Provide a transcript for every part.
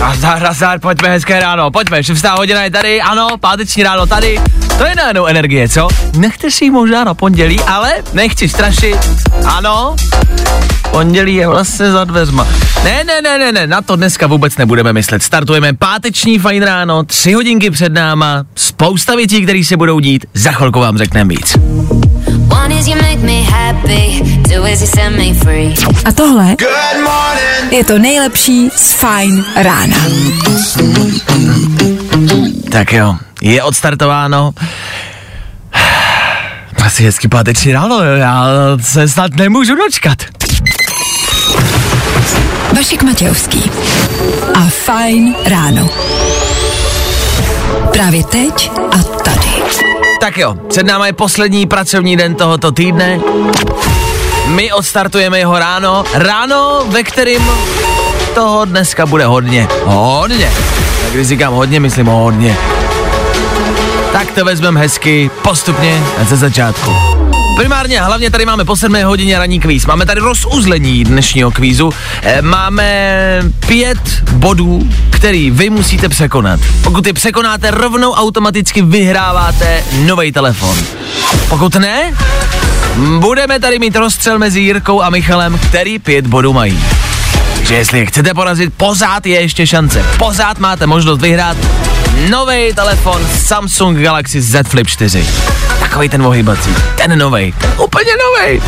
Nazdar, nazdar, pojďme, hezké ráno, pojďme, 6. hodina je tady, ano, páteční ráno tady, to je najednou energie, co? Nechte si ji možná na pondělí, ale nechci strašit, ano, pondělí je vlastně za dveřma. Ne, ne, ne, ne, ne, na to dneska vůbec nebudeme myslet. Startujeme páteční fajn ráno, tři hodinky před náma, spousta věcí, které se budou dít, za chvilku vám řekneme víc. A tohle je to nejlepší z Fajn rána. Tak jo, je odstartováno. Asi hezký páteční ráno, já se snad nemůžu dočkat. Vašek Matějovský a Fajn ráno. Právě teď a tady. Tak jo, před náma je poslední pracovní den tohoto týdne. My odstartujeme jeho ráno. Ráno, ve kterým toho dneska bude hodně. Hodně. Tak když říkám hodně, myslím hodně. Tak to vezmeme hezky, postupně a ze začátku. Primárně, hlavně tady máme po 7 hodině ranní kvíz. Máme tady rozuzlení dnešního kvízu. E, máme pět bodů, který vy musíte překonat. Pokud je překonáte, rovnou automaticky vyhráváte nový telefon. Pokud ne, budeme tady mít rozstřel mezi Jirkou a Michalem, který pět bodů mají. Takže jestli je chcete porazit, pořád je ještě šance. Pořád máte možnost vyhrát nový telefon Samsung Galaxy Z Flip 4. Takový ten ohybací, ten novej, ten úplně novej.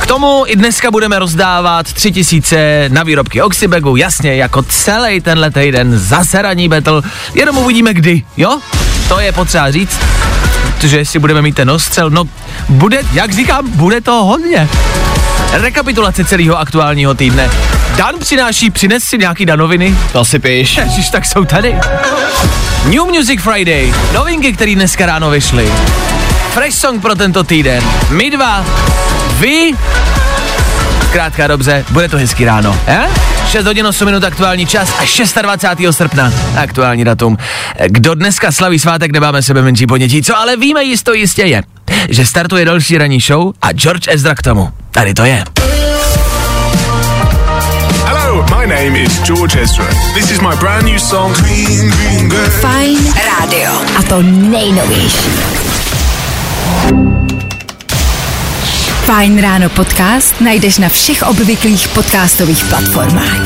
K tomu i dneska budeme rozdávat tři tisíce na výrobky Oxybagu, jasně, jako celý tenhle týden zase ranní battle, jenom uvidíme kdy, jo? To je potřeba říct, protože jestli budeme mít ten ostřel, no bude, jak říkám, bude to hodně. Rekapitulace celého aktuálního týdne. Dan přináší, přines si nějaký danoviny? To si píš. Ježiš, tak jsou tady. New Music Friday, novinky, které dneska ráno vyšly. Fresh song pro tento týden. My dva, vy, zkrátka dobře, bude to hezký ráno. Eh? 6 hodin 8 minut aktuální čas a 26. srpna aktuální datum. Kdo dneska slaví svátek, nemáme sebe menší ponětí, co ale víme jisto jistě je, že startuje další ranní show a George Ezra k tomu. Tady to je. Hello, my name is George Ezra. This is my brand new song, Green Green Girl. Fajn rádio. A to nejnovější. Fajn ráno podcast najdeš na všech obvyklých podcastových platformách.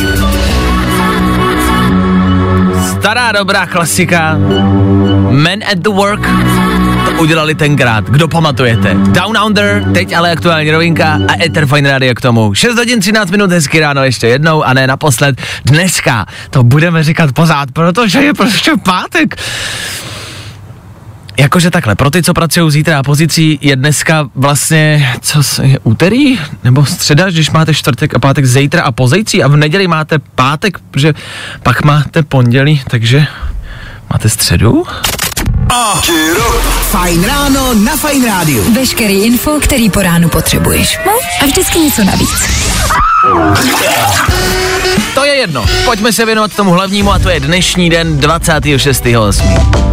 Stará dobrá klasika. Men at the Work. To udělali tenkrát. Kdo pamatujete? Down Under, teď ale aktuální rovinka a Ether Fine Radio k tomu. 6 hodin 13 minut, hezky ráno ještě jednou a ne naposled. Dneska to budeme říkat pořád, protože je prostě pátek. Jakože takhle, pro ty, co pracují zítra a pozicí, je dneska vlastně, co je úterý nebo středa, když máte čtvrtek a pátek zítra a pozejcí a v neděli máte pátek, že pak máte pondělí, takže máte středu? Fajn ráno na Fajn rádiu. Veškerý info, který po ránu potřebuješ. No a vždycky něco navíc. To je jedno, pojďme se věnovat tomu hlavnímu a to je dnešní den 26.8.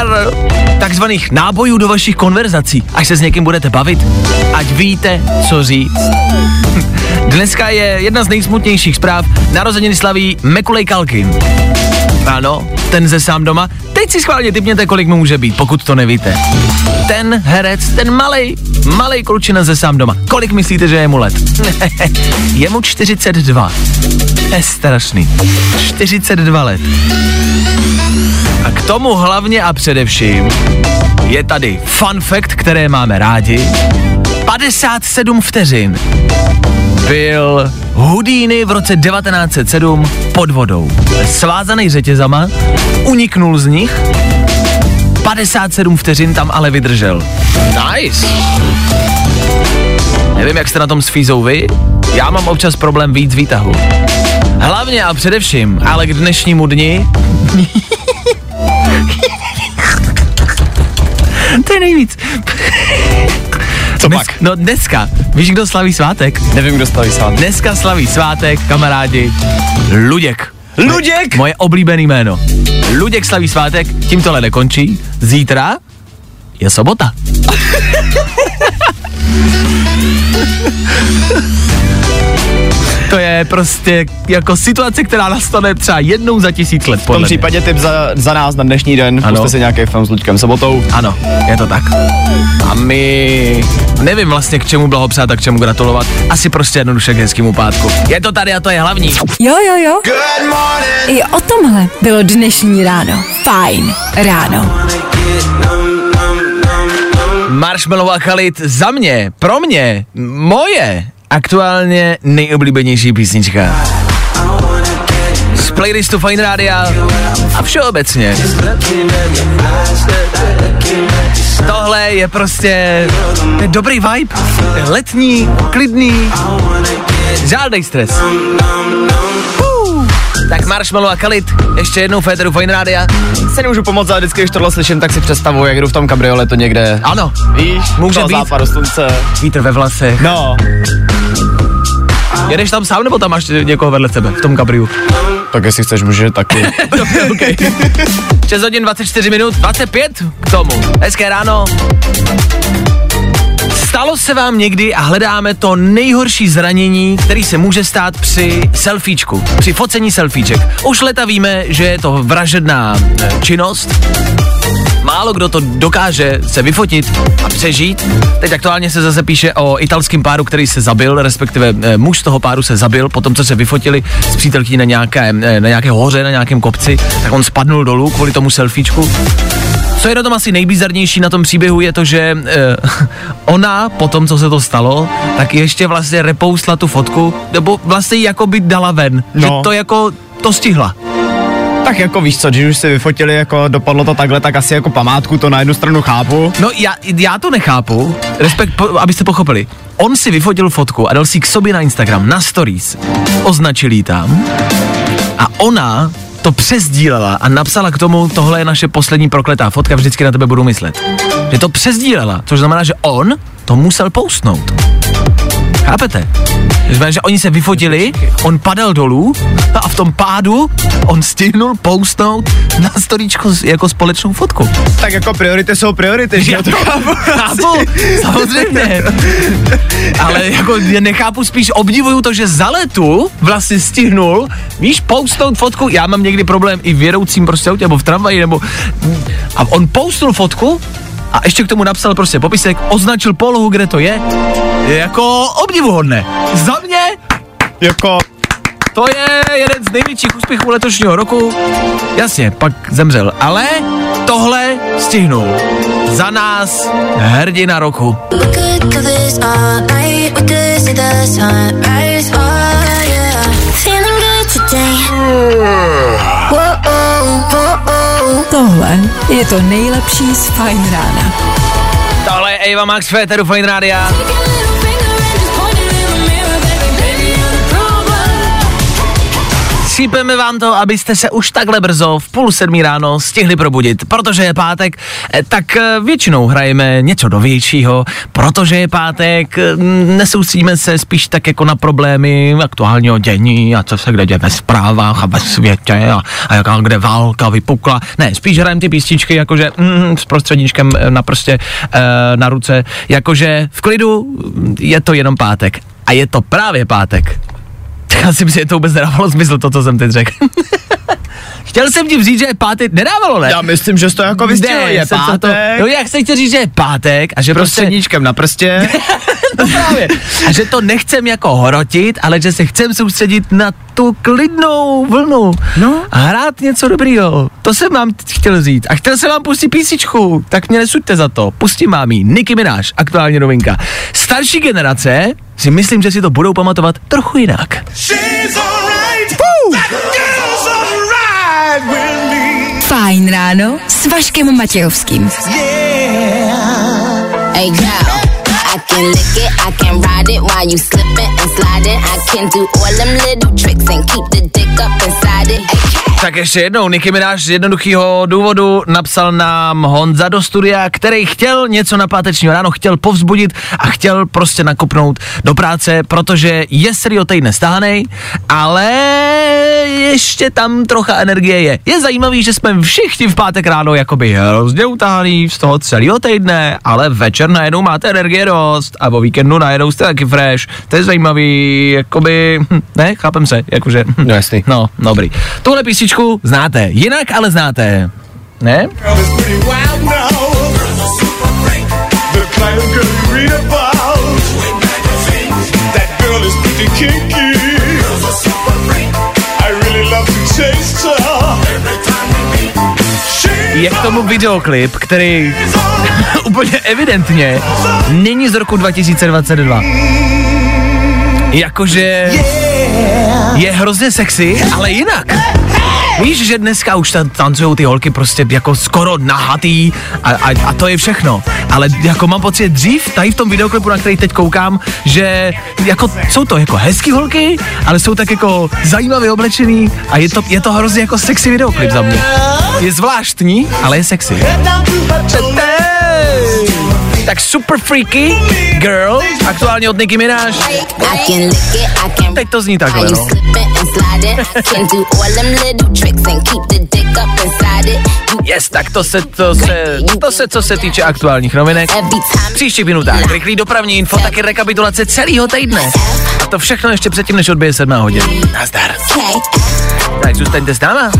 Pár takzvaných nábojů do vašich konverzací, až se s někým budete bavit, ať víte, co říct. Dneska je jedna z nejsmutnějších zpráv. Narozeniny slaví Mekulej Kalkin. Ano, ten ze sám doma. Teď si schválně typněte, kolik mu může být, pokud to nevíte. Ten herec, ten malej, malej klučina ze sám doma. Kolik myslíte, že je mu let? je mu 42. Je strašný. 42 let. A k tomu hlavně a především je tady fun fact, které máme rádi. 57 vteřin byl Houdini v roce 1907 pod vodou. Svázaný řetězama, uniknul z nich, 57 vteřin tam ale vydržel. Nice. Nevím, jak jste na tom s fízou vy, já mám občas problém víc výtahu. Hlavně a především, ale k dnešnímu dni nejvíc. Co Dnes, pak? no dneska, víš, kdo slaví svátek? Nevím, kdo staví sám. Dneska slaví svátek, kamarádi, Luděk. Luděk! Moje oblíbený jméno. Luděk slaví svátek, tím tohle nekončí. Zítra je sobota. to je prostě jako situace, která nastane třeba jednou za tisíc let. V tom případě tip za, za nás na dnešní den. Ano. Puste si nějaký film s Luďkem Sobotou. Ano, je to tak. A my nevím vlastně k čemu blahopřát a k čemu gratulovat. Asi prostě jednoduše k hezkému pátku. Je to tady a to je hlavní. Jo, jo, jo. I o tomhle bylo dnešní ráno. Fajn ráno. Marshmallow a Khalid za mě, pro mě, moje aktuálně nejoblíbenější písnička. Z playlistu Fine Rádia a všeobecně. Tohle je prostě je dobrý vibe, je letní, klidný, žádnej stres. Tak Marshmallow a Khalid, ještě jednou Féteru Fine Rádia. Se nemůžu pomoct, ale vždycky, když tohle slyším, tak si představuji, jak jdu v tom kabrioletu někde. Ano, Víš, Může být. západu slunce. vítr ve vlasech. No, Jedeš tam sám nebo tam máš někoho vedle sebe v tom kabriu? tak jestli chceš, může taky. Dobře, okay. 6 hodin 24 minut, 25 k tomu. Hezké ráno. Stalo se vám někdy a hledáme to nejhorší zranění, který se může stát při selfiečku, při focení selfieček. Už leta víme, že je to vražedná činnost, Málo kdo to dokáže se vyfotit a přežít. Teď aktuálně se zase píše o italském páru, který se zabil, respektive eh, muž z toho páru se zabil, potom co se vyfotili s přítelkyní na nějaké, eh, na nějaké hoře, na nějakém kopci, tak on spadnul dolů kvůli tomu selfiečku. Co je na tom asi nejbizarnější na tom příběhu je to, že eh, ona po tom, co se to stalo, tak ještě vlastně repoustla tu fotku, nebo vlastně jako by dala ven. No. Že to jako, to stihla. Tak jako víš co, když už si vyfotili, jako dopadlo to takhle, tak asi jako památku to na jednu stranu chápu. No já, já to nechápu, respekt, po, abyste pochopili. On si vyfotil fotku a dal si k sobě na Instagram, na stories. Označil tam a ona to přezdílela a napsala k tomu, tohle je naše poslední prokletá fotka, vždycky na tebe budu myslet. Že to přezdílela, což znamená, že on to musel postnout. Chápete? Znamená, že oni se vyfotili, on padal dolů a v tom pádu on stihnul postnout na storíčko s- jako společnou fotku. Tak jako priority jsou priority, že Já to chápu, chápu, samozřejmě. Ale jako nechápu, spíš obdivuju to, že za letu vlastně stihnul, víš, postnout fotku, já mám někdy problém i v jedoucím prostě autě, nebo v tramvaji, nebo a on postnul fotku a ještě k tomu napsal prostě popisek, označil polohu, kde to je, je jako obdivuhodné. Za mě Jako, to je jeden z největších úspěchů letošního roku. Jasně, pak zemřel, ale tohle stihnul. Za nás hrdina roku. Oh oh, oh. Tohle je to nejlepší z Fajn rána. Eva Max Féteru Fine Rádia. Šípeme vám to, abyste se už takhle brzo v půl sedmí ráno stihli probudit, protože je pátek, eh, tak eh, většinou hrajeme něco do většího, protože je pátek, eh, nesoustředíme se spíš tak jako na problémy aktuálního dění a co se kde děje ve zprávách a ve světě a, a jaká kde válka vypukla. Ne, spíš hrajeme ty písničky jakože mm, s prostředníčkem na prostě eh, na ruce, jakože v klidu je to jenom pátek. A je to právě pátek. Já si myslím, že to vůbec nedávalo smysl, to, co jsem teď řekl. Chtěl jsem ti říct, že je pátek, nedávalo, ne? já myslím, že jsi to jako vystřelil, je pátek, To, no já chci ti říct, že je pátek a že prostě... prostředníčkem na prstě. No právě. A že to nechcem jako hrotit, ale že se chcem soustředit na tu klidnou vlnu. No. A hrát něco dobrýho. To jsem vám chtěl říct. A chtěl jsem vám pustit písničku, tak mě nesuďte za to. Pustím vám jí. Nicki Minaj, aktuálně novinka. Starší generace si myslím, že si to budou pamatovat trochu jinak. Fajn ráno s Vaškem Matějovským. Hey, girl, can lick it, I can ride it while you slipping and sliding. I can do all them little tricks and keep the dick up inside it. Tak ještě jednou, Nicki Minaj z jednoduchého důvodu napsal nám Honza do studia, který chtěl něco na pátečního ráno, chtěl povzbudit a chtěl prostě nakopnout do práce, protože je Serio týdne stáhnej, ale ještě tam trocha energie je. Je zajímavý, že jsme všichni v pátek ráno jakoby hrozně utáhaný z toho celého týdne, ale večer najednou máte energie dost a o víkendu najednou jste taky fresh. To je zajímavý, jakoby, hm, ne, chápem se, jakože. hm. No jasný. No, dobrý. Tuhle písničku znáte, jinak ale znáte. Ne? That girl is pretty kinky. I really love to taste her. Je k tomu videoklip, který úplně evidentně není z roku 2022. Jakože je hrozně sexy, ale jinak. Víš, že dneska už tam tancují ty holky prostě jako skoro nahatý a, a, a to je všechno. Ale jako mám pocit dřív, tady v tom videoklipu, na který teď koukám, že jako jsou to jako hezký holky, ale jsou tak jako zajímavě oblečený a je to, je to hrozně jako sexy videoklip za mě. Je zvláštní, ale je sexy. Tak super freaky girl, aktuálně od Nicki Minaj. Teď to zní takhle, no. Slipping and sliding, I can do all them little tricks and keep the dick up inside it. You Yes, tak to se, to se, to se, co se týče aktuálních novinek. V příštích minutách rychlý dopravní info, taky rekapitulace celého týdne. A to všechno ještě předtím, než odbije 7 hodin. Nazdar. Tak zůstaňte s náma.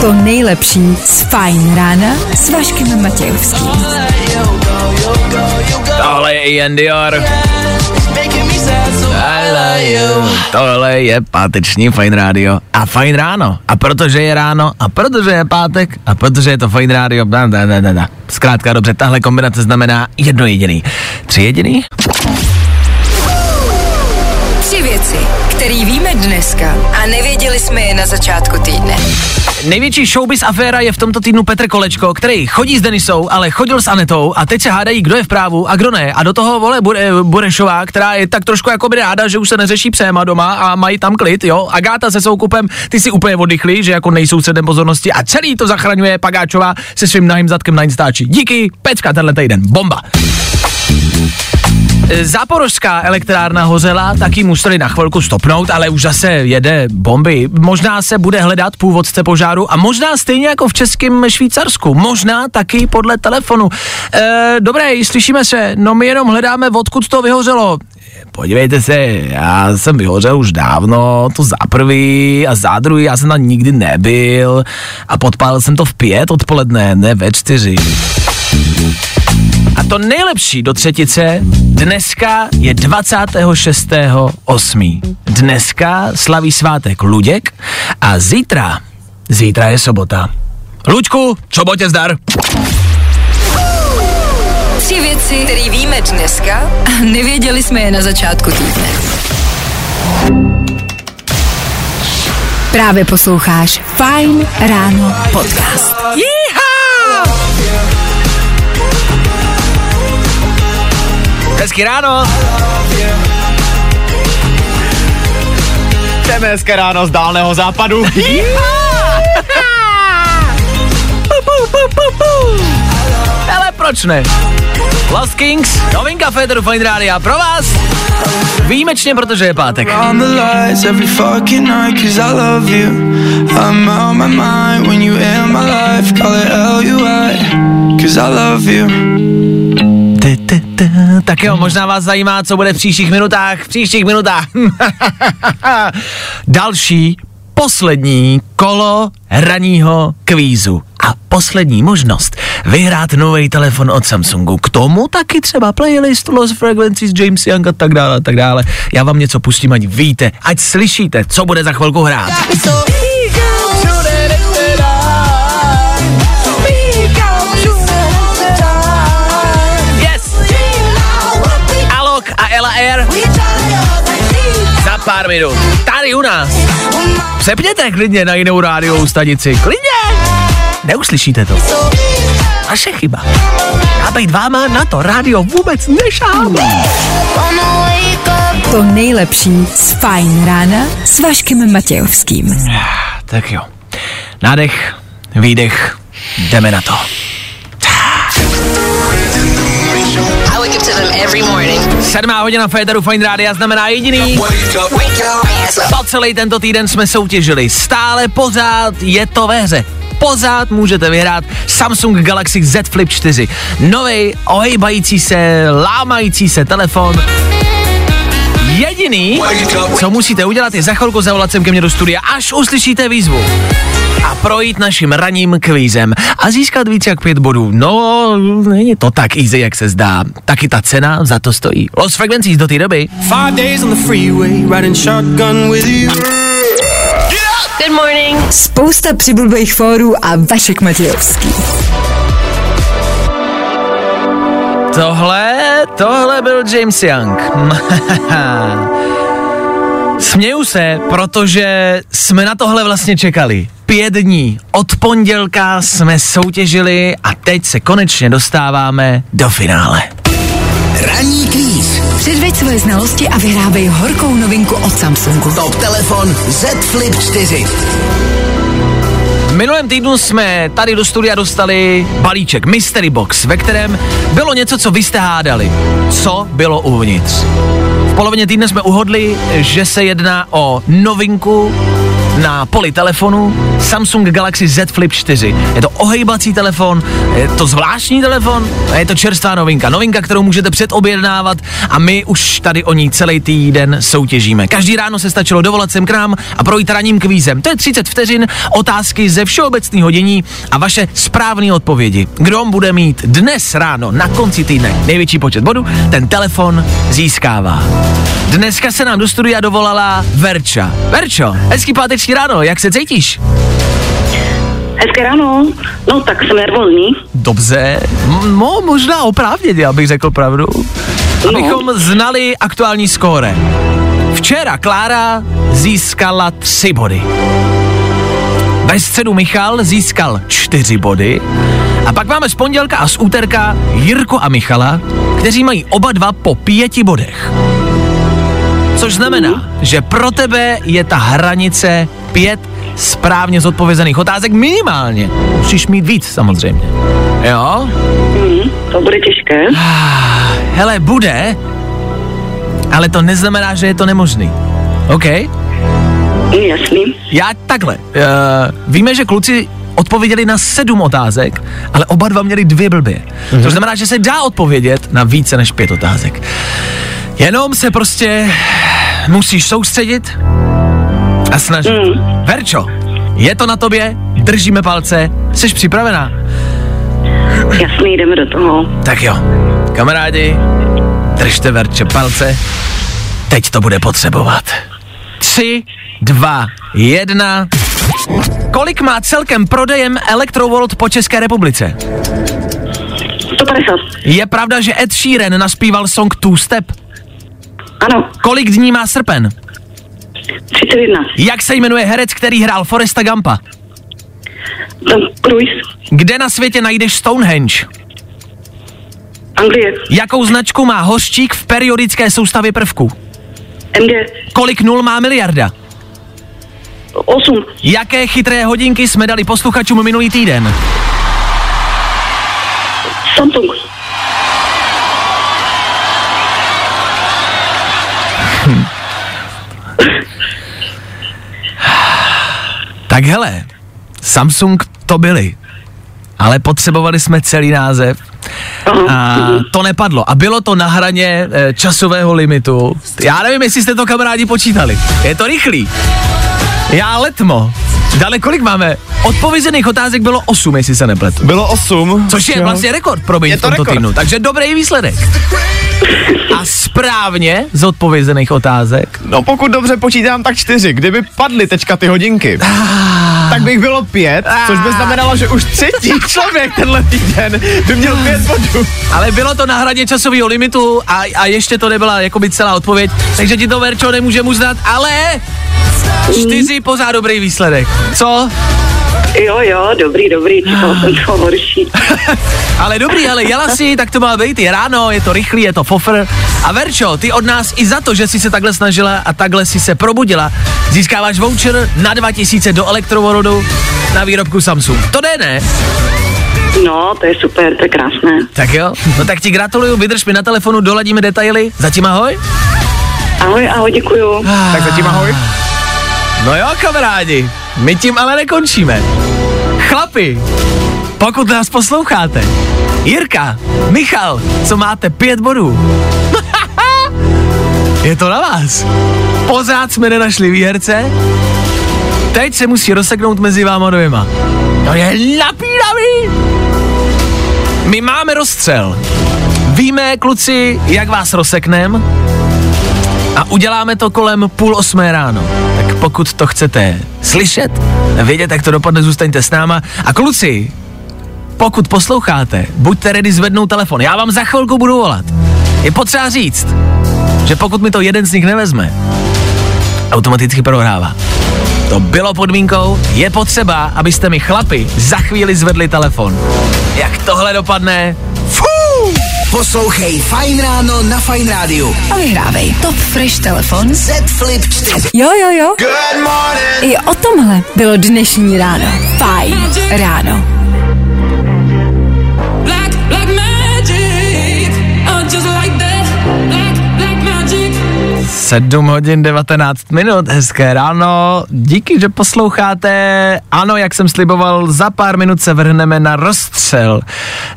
To nejlepší z Fajn rána s Vaškem Matějovským. Tohle je Ian Dior. Tohle je páteční Fajn rádio a Fajn ráno. A protože je ráno, a protože je pátek, a protože je to rádio, da, da, da, da, da. Zkrátka dobře, tahle kombinace znamená jedno jediný. Tři jediný? Které víme dneska a nevěděli jsme je na začátku týdne. Největší showbiz aféra je v tomto týdnu Petr Kolečko, který chodí s Denisou, ale chodil s Anetou a teď se hádají, kdo je v právu a kdo ne. A do toho vole Bure, Burešová, která je tak trošku jako by ráda, že už se neřeší psema doma a mají tam klid, jo. Agáta se soukupem, ty si úplně oddychli, že jako nejsou středem pozornosti a celý to zachraňuje Pagáčová se svým nahým zadkem na Instači. Díky, Pecka tenhle týden, bomba. Záporožská elektrárna hořela, taky museli na chvilku stopnout, ale už zase jede bomby. Možná se bude hledat původce požáru a možná stejně jako v českém Švýcarsku. Možná taky podle telefonu. E, dobré, slyšíme se, no my jenom hledáme, odkud to vyhořelo. Podívejte se, já jsem vyhořel už dávno, to za prvý a za druhý, já jsem tam nikdy nebyl a podpálil jsem to v pět odpoledne, ne ve čtyři. A to nejlepší do třetice, dneska je 26.8. Dneska slaví svátek Luděk a zítra, zítra je sobota. Luďku, sobotě zdar. Tři věci, které víme dneska a nevěděli jsme je na začátku týdne. Právě posloucháš Fajn ráno podcast. Jíha! Hezky ráno. Jdeme dneska ráno z dálného západu. Ale proč ne? Lost Kings, novinka Federu Fine Rádia pro vás. Výjimečně, protože je pátek. cause I love you Tak jo, možná vás zajímá, co bude v příštích minutách. V příštích minutách. Další, poslední kolo ranního kvízu. A poslední možnost vyhrát nový telefon od Samsungu. K tomu taky třeba playlist Lost Frequencies, James Young a tak dále, a tak dále. Já vám něco pustím, ať víte, ať slyšíte, co bude za chvilku hrát. Ella Air za pár minut. Tady u nás. Přepněte klidně na jinou rádiovou stanici. Klidně! Neuslyšíte to. vaše chyba. A být váma na to rádio vůbec nešáhne. To nejlepší z Fajn rána s Vaškem Matějovským. Tak jo. Nádech, výdech, jdeme na to. Sedmá hodina Féteru Fine Rádia znamená jediný. Po celý tento týden jsme soutěžili. Stále pořád je to ve hře. Pořád můžete vyhrát Samsung Galaxy Z Flip 4. Nový, ohejbající se, lámající se telefon. Jediný, co musíte udělat, je za chvilku zavolat sem ke mně do studia, až uslyšíte výzvu. A projít naším raním kvízem a získat víc jak pět bodů. No, není to tak easy, jak se zdá. Taky ta cena za to stojí. Los Frequencies do té doby. Five days on the freeway, riding shotgun with you. Good morning. Spousta přibulbých fórů a Vašek Matějovský. Tohle, tohle byl James Young. Směju se, protože jsme na tohle vlastně čekali. Pět dní. Od pondělka jsme soutěžili a teď se konečně dostáváme do finále. Ranní kvíz. Předveď svoje znalosti a vyhrávej horkou novinku od Samsungu. Top telefon Z Flip 4. Minulém týdnu jsme tady do studia dostali balíček Mystery Box, ve kterém bylo něco, co vy jste hádali. Co bylo uvnitř? V polovině týdne jsme uhodli, že se jedná o novinku na poli telefonu Samsung Galaxy Z Flip 4. Je to ohejbací telefon, je to zvláštní telefon a je to čerstvá novinka. Novinka, kterou můžete předobjednávat a my už tady o ní celý týden soutěžíme. Každý ráno se stačilo dovolat sem k nám a projít ranním kvízem. To je 30 vteřin, otázky ze všeobecného dění a vaše správné odpovědi. Kdo bude mít dnes ráno na konci týdne největší počet bodů, ten telefon získává. Dneska se nám do studia dovolala Verča. Verčo, hezký páteční ráno, jak se cítíš? Hezké ráno. No tak jsem nervózní. Dobře, no, možná oprávněně, abych řekl pravdu. Abychom No. znali aktuální skóre. Včera Klára získala tři body. Ve středu Michal získal čtyři body. A pak máme z pondělka a z úterka Jirko a Michala, kteří mají oba dva po pěti bodech. Což znamená, že pro tebe je ta hranice pět správně zodpovězených otázek minimálně. Musíš mít víc samozřejmě. Jo? Hmm, to bude těžké. Hele, bude, ale to neznamená, že je to nemožný. OK? Jasný. Já takhle. Uh, víme, že kluci odpověděli na sedm otázek, ale oba dva měli dvě blbě. Mm-hmm. To znamená, že se dá odpovědět na více než pět otázek. Jenom se prostě musíš soustředit a snažit. Mm. Verčo, je to na tobě, držíme palce, jsi připravená? Jasný, jdeme do toho. Tak jo, kamarádi, držte Verče palce, teď to bude potřebovat. Tři, dva, jedna. Kolik má celkem prodejem Electrovolt po České republice? 150. Je pravda, že Ed Sheeran naspíval song Two Step? Ano, Kolik dní má srpen? 31. Jak se jmenuje herec, který hrál Foresta Gampa? Tom Cruise. Kde na světě najdeš Stonehenge? Anglie. Jakou značku má hořčík v periodické soustavě prvků? MG. Kolik nul má miliarda? 8. Jaké chytré hodinky jsme dali posluchačům minulý týden? Samsung. Tak hele, Samsung to byli, ale potřebovali jsme celý název a to nepadlo. A bylo to na hraně e, časového limitu. Já nevím, jestli jste to kamarádi počítali. Je to rychlý. Já letmo. Dále kolik máme? Odpovězených otázek bylo 8, jestli se nepletu. Bylo 8. Což je vlastně rekord pro Je v to tomto rekord. týdnu. Takže dobrý výsledek. A správně z odpovězených otázek No pokud dobře počítám, tak čtyři. Kdyby padly teďka ty hodinky, tak bych bylo pět, což by znamenalo, že už třetí člověk tenhle týden by měl pět bodů. Ale bylo to na hraně časového limitu a, a ještě to nebyla jakoby celá odpověď, takže ti to Verčo nemůžeme uznat, ale čtyři pořád dobrý výsledek. Co? Jo, jo, dobrý, dobrý, čekal jsem to horší. Ale dobrý, ale jela si, tak to má být, je ráno, je to rychlý, je to fofr. A Verčo, ty od nás i za to, že jsi se takhle snažila a takhle si se probudila, získáváš voucher na 2000 do elektrovorodu na výrobku Samsung. To jde, ne? No, to je super, to je krásné. Tak jo, no tak ti gratuluju, vydrž mi na telefonu, doladíme detaily. Zatím ahoj. Ahoj, ahoj, děkuju. Tak zatím ahoj. No jo, kamarádi, my tím ale nekončíme. Chlapi, pokud nás posloucháte, Jirka, Michal, co máte pět bodů? Je to na vás. Pořád jsme nenašli výherce. Teď se musí rozseknout mezi váma dvěma. To je napínavý. My máme rozstřel. Víme, kluci, jak vás rozseknem a uděláme to kolem půl osmé ráno. Pokud to chcete slyšet, vědět, jak to dopadne, zůstaňte s náma. A kluci, pokud posloucháte, buďte ready zvednout telefon. Já vám za chvilku budu volat. Je potřeba říct, že pokud mi to jeden z nich nevezme, automaticky prohrává. To bylo podmínkou, je potřeba, abyste mi chlapi za chvíli zvedli telefon. Jak tohle dopadne? Poslouchej Fajn ráno na Fajn rádiu. A vyhrávej Top Fresh telefon. Z Flip 4. Jo, jo, jo. I o tomhle bylo dnešní ráno. Fajn ráno. 7 hodin 19 minut, hezké ráno, díky, že posloucháte. Ano, jak jsem sliboval, za pár minut se vrhneme na rozstřel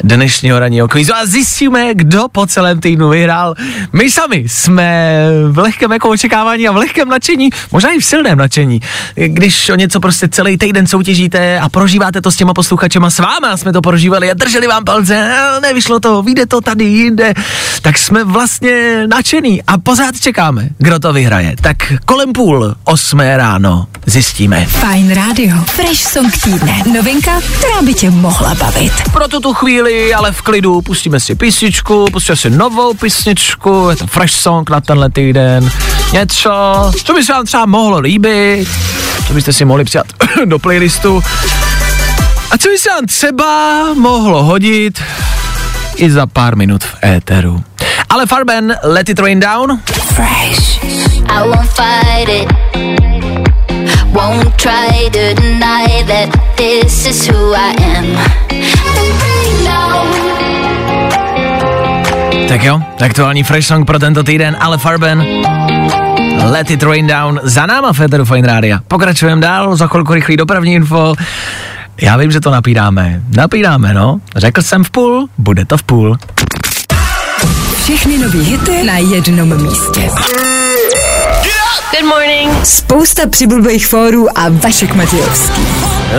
dnešního ranního kvízu a zjistíme, kdo po celém týdnu vyhrál. My sami jsme v lehkém jako očekávání a v lehkém nadšení, možná i v silném nadšení. Když o něco prostě celý týden soutěžíte a prožíváte to s těma posluchačema s váma, jsme to prožívali a drželi vám palce, nevyšlo to, vyjde to tady jinde, tak jsme vlastně nadšení a pořád čekáme, kdo to vyhraje. Tak kolem půl osmé ráno zjistíme. Fajn rádio. Fresh song týdne. Novinka, která by tě mohla bavit. Pro tuto chvíli, ale v klidu, pustíme si písničku, pustíme si novou písničku, je to fresh song na tenhle týden, něco, co by se vám třeba mohlo líbit, co byste si mohli přijat do playlistu a co by se vám třeba mohlo hodit i za pár minut v éteru. Ale Farben, Let It Rain Down, Fresh. I won't fight it. Won't try to deny that this is who I am. tak jo, aktuální fresh song pro tento týden, ale Farben, Let It Rain Down, za náma Federu Fine Rádia. Pokračujeme dál, za chvilku rychlý dopravní info. Já vím, že to napíráme. Napíráme, no. Řekl jsem v půl, bude to v půl. Všechny nový hity na jednom místě. Good morning. Spousta přibulbých fórů a Vašek Matějovský.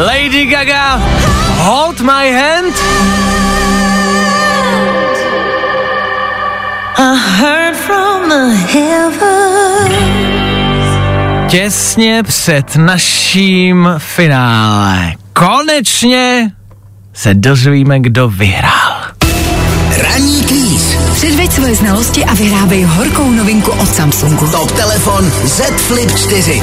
Lady Gaga, hold my hand. I heard from the heavens. Těsně před naším finále. Konečně se dozvíme, kdo vyhrál. Ranní kvíz. Předveď svoje znalosti a vyhrávej horkou novinku od Samsungu. Top telefon Z Flip 4.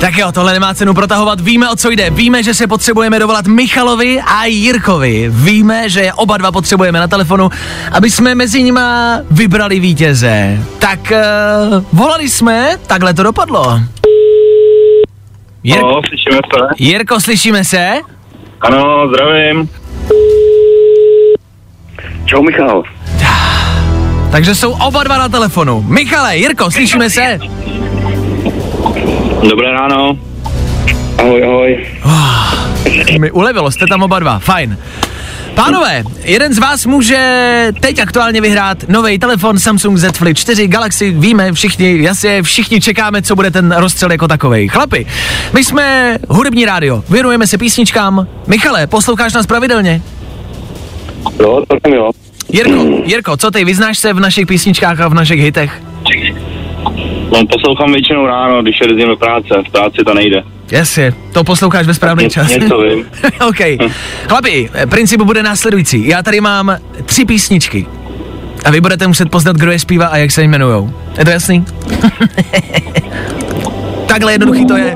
Tak jo, tohle nemá cenu protahovat, víme o co jde, víme, že se potřebujeme dovolat Michalovi a Jirkovi, víme, že je oba dva potřebujeme na telefonu, aby jsme mezi nima vybrali vítěze. Tak uh, volali jsme, takhle to dopadlo. Jir- No, slyšíme se. Jirko, slyšíme se? Ano, zdravím. Čau, Michal. Takže jsou oba dva na telefonu. Michale, Jirko, slyšíme se? Dobré ráno. Ahoj, ahoj. Mi ulevilo, jste tam oba dva, fajn. Pánové, jeden z vás může teď aktuálně vyhrát nový telefon Samsung Z Flip 4 Galaxy, víme všichni, jasně, všichni čekáme, co bude ten rozstřel jako takovej. Chlapi, my jsme hudební rádio, věnujeme se písničkám. Michale, posloucháš nás pravidelně? Jo, celkem jo. Jirko, Jirko, co ty, vyznáš se v našich písničkách a v našich hitech? No, poslouchám většinou ráno, když jezdím do práce. V práci to nejde. Jasně, to posloucháš ve správný Ně- čas. něco vím. OK. Chlapi, princip bude následující. Já tady mám tři písničky. A vy budete muset poznat, kdo je zpívá a jak se jmenujou. Je to jasný? Takhle jednoduchý to je.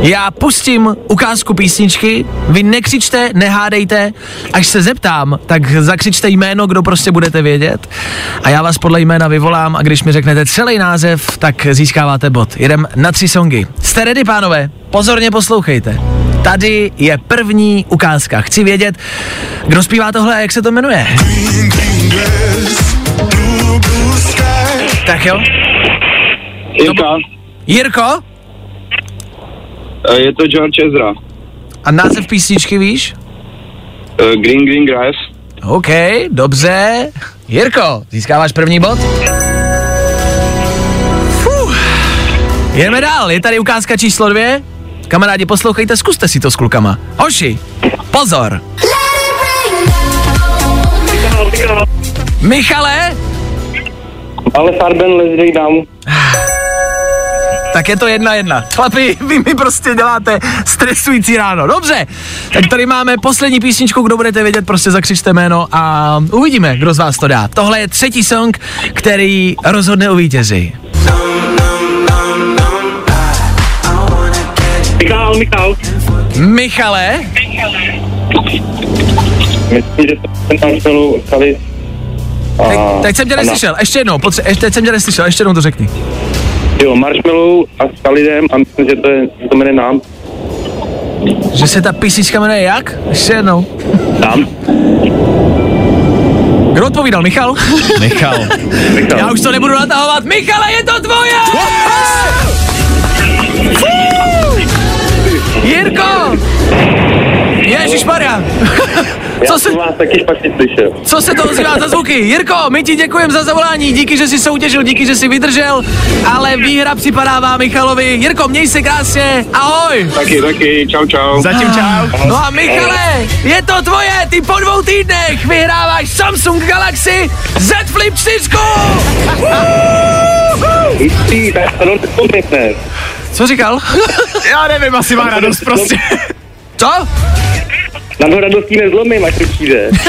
Já pustím ukázku písničky, vy nekřičte, nehádejte, až se zeptám, tak zakřičte jméno, kdo prostě budete vědět a já vás podle jména vyvolám a když mi řeknete celý název, tak získáváte bod. Jedem na tři songy. Jste ready, pánové? Pozorně poslouchejte. Tady je první ukázka. Chci vědět, kdo zpívá tohle a jak se to jmenuje. Tak jo. Jirka, Jirko? Eh, je to George Ezra. A název písničky víš? Eh, Green Green Grass. OK, dobře. Jirko, získáváš první bod? Fuh. Jdeme dál, je tady ukázka číslo dvě. Kamarádi, poslouchejte, zkuste si to s klukama. Hoši, pozor. Michale, Ale Farben Leslie Down. Tak je to jedna jedna. Chlapi, vy mi prostě děláte stresující ráno. Dobře, tak tady máme poslední písničku, kdo budete vědět, prostě zakřičte jméno a uvidíme, kdo z vás to dá. Tohle je třetí song, který rozhodne o vítězi. Michal, Michal. Michale, Myslím, že to ten Marshmallow Salis. teď, teď jsem tě neslyšel, ještě jednou, potře- ještě, teď jsem tě neslyšel, ještě jednou to řekni. Jo, Marshmallow a Salidem a myslím, že to je, že to jmenuje nám. Že se ta písnička jmenuje jak? Ještě jednou. Tam. Kdo odpovídal, Michal? Michal. Michal. Já už to nebudu natahovat. Michale, je to tvoje! Jirko! Ježíš Maria! Co Já se, vás taky špatně slyšel. co se to ozývá za zvuky? Jirko, my ti děkujeme za zavolání, díky, že jsi soutěžil, díky, že jsi vydržel, ale výhra připadává Michalovi. Jirko, měj se krásně, ahoj! Taky, taky, čau, čau. Zatím čau. No a Michale, je to tvoje, ty po dvou týdnech vyhráváš Samsung Galaxy Z Flip 4! Jistý, tak to nepomněte. Co říkal? Já nevím, asi má radost prostě. Co? Na to radostí nezlomím, až to přijde.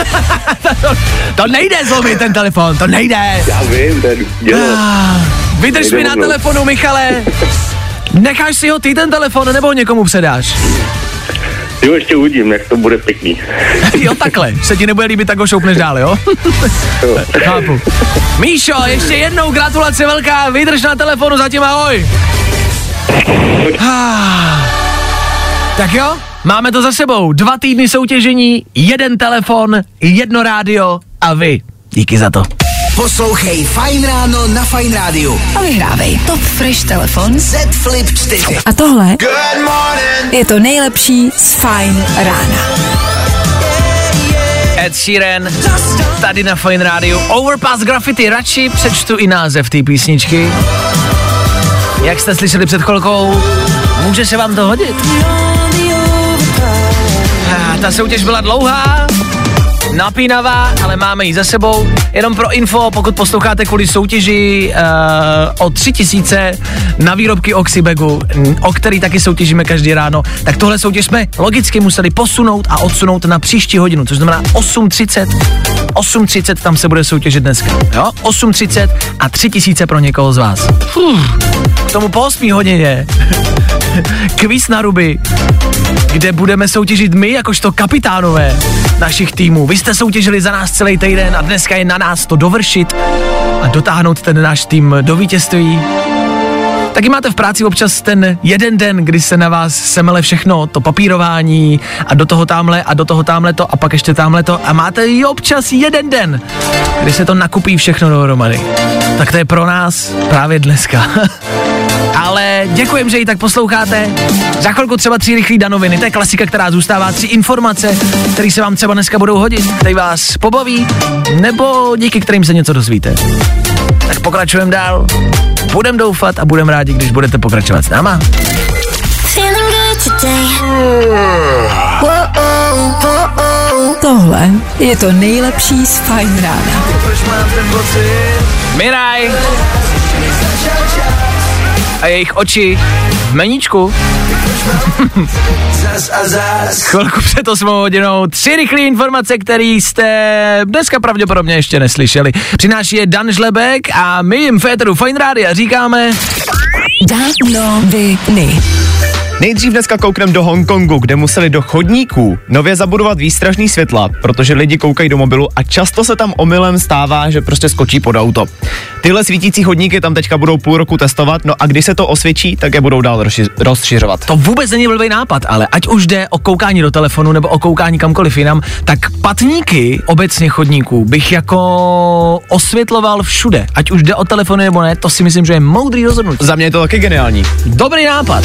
To nejde zlomit ten telefon, to nejde. Já vím, to dělo. Ah, Vydrž mi na telefonu, Michale. Necháš si ho ty ten telefon, nebo někomu předáš? Jo, ještě uvidím, jak to bude pěkný. Jo, takhle. Se ti nebude líbit, tak ho šoupneš dál, jo? Jo. Chápu. Míšo, ještě jednou gratulace velká, vydrž na telefonu, zatím ahoj. Ah. Tak jo, máme to za sebou. Dva týdny soutěžení, jeden telefon, jedno rádio a vy. Díky za to. Poslouchej Fajn ráno na Fajn rádiu. A vyhrávej Top Fresh telefon. Z Flip 4. A tohle je to nejlepší z Fine rána. Ed Sheeran, tady na Fine Radio. Overpass Graffiti, radši přečtu i název té písničky. Jak jste slyšeli před chvilkou, může se vám to hodit. Ta soutěž byla dlouhá, napínavá, ale máme ji za sebou. Jenom pro info, pokud posloucháte kvůli soutěži uh, o 3000 na výrobky Oxybegu, o který taky soutěžíme každý ráno, tak tohle soutěž jsme logicky museli posunout a odsunout na příští hodinu, což znamená 8.30. 8.30 tam se bude soutěžit dneska. Jo? 8.30 a 3000 pro někoho z vás. Fuh, k tomu po 8 hodině. Kvíz na ruby, kde budeme soutěžit my, jakožto kapitánové našich týmů. Vy jste soutěžili za nás celý týden a dneska je na nás to dovršit a dotáhnout ten náš tým do vítězství. Taky máte v práci občas ten jeden den, kdy se na vás semele všechno, to papírování a do toho tamhle a do toho tamhle to a pak ještě tamhle to a máte i občas jeden den, kdy se to nakupí všechno dohromady. Tak to je pro nás právě dneska. Ale děkujem, že ji tak posloucháte. Za chvilku třeba tři rychlý danoviny, to je klasika, která zůstává, tři informace, které se vám třeba dneska budou hodit, které vás pobaví, nebo díky kterým se něco dozvíte. Tak pokračujeme dál. Budem doufat a budem rádi, když budete pokračovat s náma. Tohle je to nejlepší z Fine rána. Miraj! A jejich oči v meníčku. Chvilku před 8 hodinou. Tři rychlé informace, které jste dneska pravděpodobně ještě neslyšeli. Přináší je Dan Žlebek a my jim Féteru Fine Rádia říkáme... Danoviny. Nejdřív dneska kouknem do Hongkongu, kde museli do chodníků nově zabudovat výstražný světla, protože lidi koukají do mobilu a často se tam omylem stává, že prostě skočí pod auto. Tyhle svítící chodníky tam teďka budou půl roku testovat, no a když se to osvědčí, tak je budou dál rozši- rozšiřovat. To vůbec není blbý nápad, ale ať už jde o koukání do telefonu nebo o koukání kamkoliv jinam, tak patníky obecně chodníků bych jako osvětloval všude. Ať už jde o telefony nebo ne, to si myslím, že je moudrý rozhodnutí. Za mě je to taky geniální. Dobrý nápad.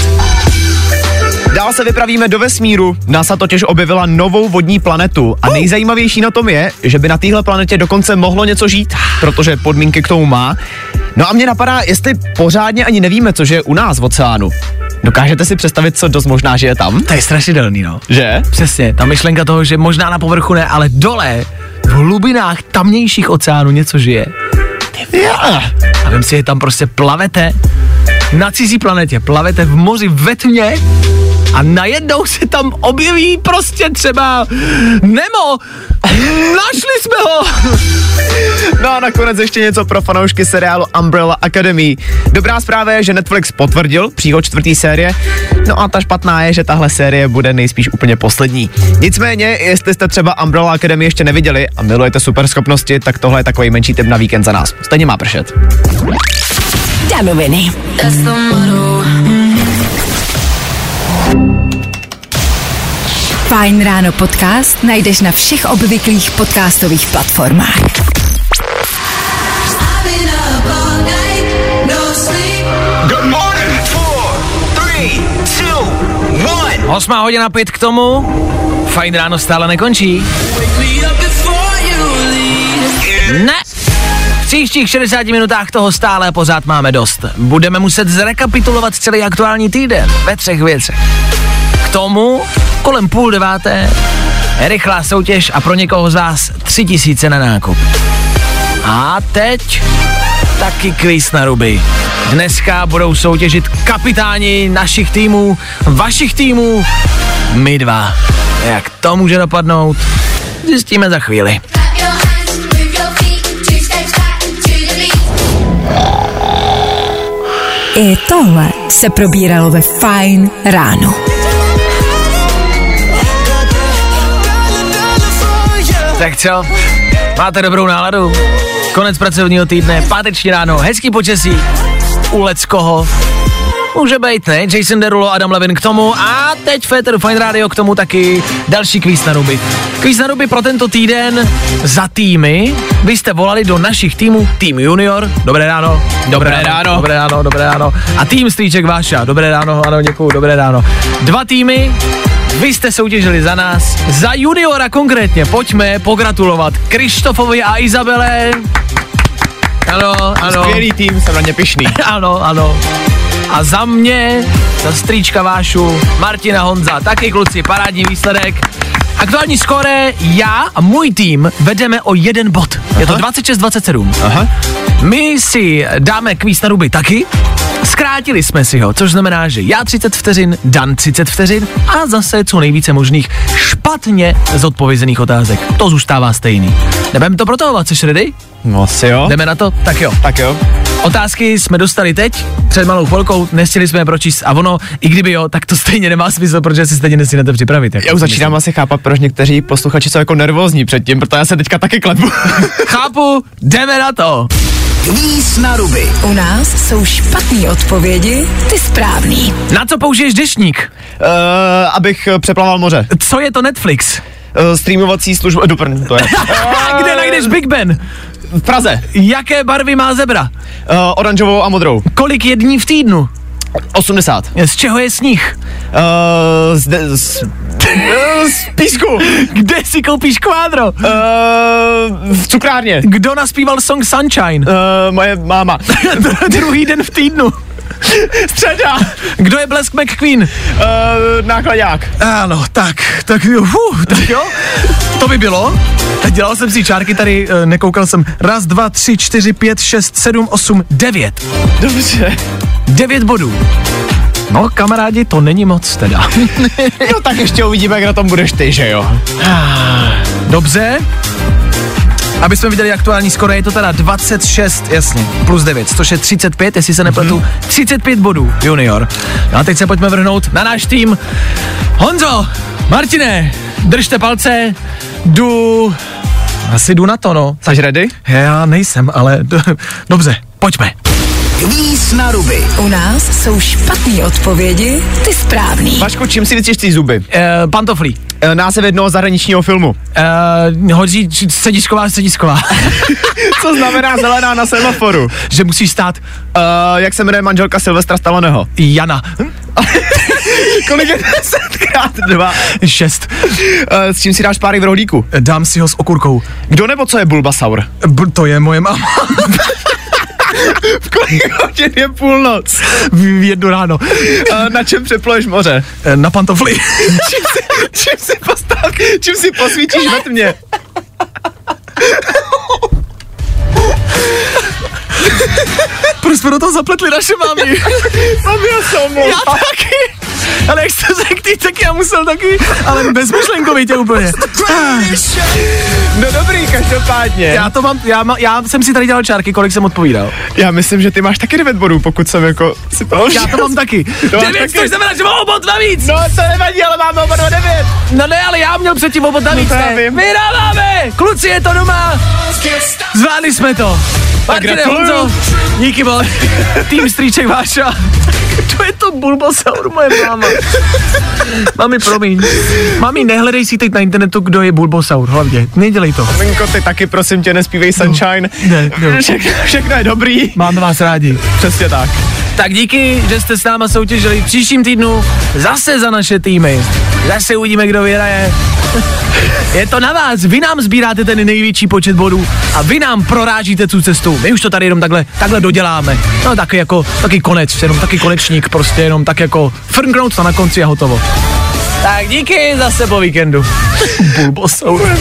Dál se vypravíme do vesmíru. NASA totiž objevila novou vodní planetu a nejzajímavější na tom je, že by na téhle planetě dokonce mohlo něco žít, protože podmínky k tomu má. No a mě napadá, jestli pořádně ani nevíme, co je u nás v oceánu. Dokážete si představit, co dost možná žije tam? To je strašidelný, no. Že? Přesně, ta myšlenka toho, že možná na povrchu ne, ale dole, v hlubinách tamnějších oceánů něco žije. Ja. A vím si, že tam prostě plavete na cizí planetě, plavete v moři ve tmě a najednou se tam objeví prostě třeba Nemo. Našli jsme ho. No a nakonec ještě něco pro fanoušky seriálu Umbrella Academy. Dobrá zpráva je, že Netflix potvrdil příchod čtvrtý série, no a ta špatná je, že tahle série bude nejspíš úplně poslední. Nicméně, jestli jste třeba Umbrella Academy ještě neviděli a milujete superschopnosti, tak tohle je takový menší tip na víkend za nás. Stejně má pršet. Danoviny. Fajn ráno podcast najdeš na všech obvyklých podcastových platformách. Good morning. Four, three, two, one. Osmá hodina pět k tomu. Fajn ráno stále nekončí. Ne. Příštích 60 minutách toho stále pořád máme dost. Budeme muset zrekapitulovat celý aktuální týden ve třech věcech. K tomu kolem půl deváté rychlá soutěž a pro někoho z vás tři tisíce na nákup. A teď taky kvíz na ruby. Dneska budou soutěžit kapitáni našich týmů, vašich týmů, my dva. Jak to může dopadnout, zjistíme za chvíli. I tohle se probíralo ve Fajn ráno. Tak co? Máte dobrou náladu? Konec pracovního týdne, páteční ráno, hezký počasí, u Leckoho. Může být, ne? Jason Derulo, Adam Levin k tomu a teď Féteru Fine Radio k tomu taky další kvíz na ruby. Kvíz na ruby pro tento týden za týmy. Vy jste volali do našich týmů Tým Junior, dobré ráno. Dobré ráno. Dobré ráno, dobré ráno. A tým Strýček Váša, dobré ráno, ano, děkuju, dobré ráno. Dva týmy, vy jste soutěžili za nás, za juniora konkrétně. Pojďme pogratulovat Krištofovi a Izabele. Ano, ano. Skvělý tým, jsem na ně pišný. ano, ano. A za mě, za strýčka Vášu, Martina Honza, taky kluci, parádní výsledek. Aktuální skóre, já a můj tým vedeme o jeden bod. Je to 26-27. Aha. My si dáme kvíz na ruby taky, zkrátili jsme si ho, což znamená, že já 30 vteřin, Dan 30 vteřin a zase co nejvíce možných špatně zodpovězených otázek. To zůstává stejný. Jdeme to protahovat, jsi ready? No asi jo. Jdeme na to? Tak jo. Tak jo. Otázky jsme dostali teď, před malou chvilkou, nestihli jsme je pročíst a ono, i kdyby jo, tak to stejně nemá smysl, protože si stejně nestihnete připravit. Jako Já už si začínám asi chápat, proč někteří posluchači jsou jako nervózní předtím, protože já se teďka taky klepu. Chápu, jdeme na to. Kvíz na ruby. U nás jsou špatné odpovědi, ty správný. Na co použiješ dešník? uh, abych eh, přeplaval moře. Co je to Netflix? Uh, streamovací služba, duprn, to je. Kde najdeš Big Ben? V Praze. Jaké barvy má zebra? Uh, oranžovou a modrou. Kolik je dní v týdnu? 80. Z čeho je sníh? Uh, z, de, z, z písku. Kde si koupíš kvádro? Uh, v cukrárně. Kdo naspíval song Sunshine? Uh, moje máma. Druhý den v týdnu. Středa. Kdo je Blesk McQueen? Uh, nákladák. Ano, tak, tak jo, tak jo, to by bylo. Dělal jsem si čárky tady, eh, nekoukal jsem. Raz, dva, tři, čtyři, pět, šest, sedm, osm, devět. Dobře. Devět bodů. No, kamarádi, to není moc teda. No tak ještě uvidíme, jak na tom budeš ty, že jo? Dobře. Aby jsme viděli aktuální skoro, je to teda 26, jasně, plus 9, což je 35, jestli se nepletu, 35 bodů, junior. No a teď se pojďme vrhnout na náš tým. Honzo, Martine, držte palce, jdu, asi jdu na to, no. Jsi ready? Já nejsem, ale do, dobře, pojďme. Kvíz na ruby. U nás jsou špatné odpovědi, ty správný. Vašku, čím si vyčistíš zuby? E, pantoflí. E, název jednoho zahraničního filmu. E, hodí č- středisková, středisková. Co znamená zelená na semaforu? že musí stát Uh, jak se jmenuje manželka Silvestra Stalloneho? Jana. Kolik je 10 krát 2? Šest. Uh, s čím si dáš páry v rohlíku? Dám si ho s okurkou. Kdo nebo co je Bulbasaur? B- to je moje máma. V kolik hodin je půlnoc? v jednu ráno. Uh, na čem přepluješ moře? E, na pantofli. Čím si, čím si, postav, čím si posvítíš ve tmě? Proč jsme do toho zapletli naše mámy? Mám já omlouvám. Já taky. Ale jak jste řekl ty, tak já musel taky, ale bezmyšlenkovitě úplně. No dobrý, každopádně. Já to mám, já, má, já jsem si tady dělal čárky, kolik jsem odpovídal. Já myslím, že ty máš taky 9 bodů, pokud jsem jako si to Já to mám taky. To máš Devět, taky? což znamená, že mám obod navíc. No to nevadí, ale máme oba dva 9. No ne, ale já měl předtím obod navíc, No. Vyhráváme! Kluci, je to doma! Zvládli jsme to! Martine. Honzo, díky moc. Tým Stříček Váša. To je to Bulbasaur, moje máma. Mami, promiň. Mami, nehledej si teď na internetu, kdo je Bulbasaur, hlavně. Nedělej to. Minko, ty taky prosím tě nespívej Sunshine. Ne, ne. Všechno, všechno je dobrý. Máme vás rádi. Přesně tak. Tak díky, že jste s náma soutěžili příštím týdnu zase za naše týmy. Zase uvidíme, kdo vyhraje. Je to na vás, vy nám sbíráte ten největší počet bodů a vy nám prorážíte tu cestu. My už to tady jenom takhle, takhle doděláme. No taky jako, taky konec, jenom taky konečník, prostě jenom tak jako frnknout to na konci a hotovo. Tak díky, zase po víkendu. Bulbosaur.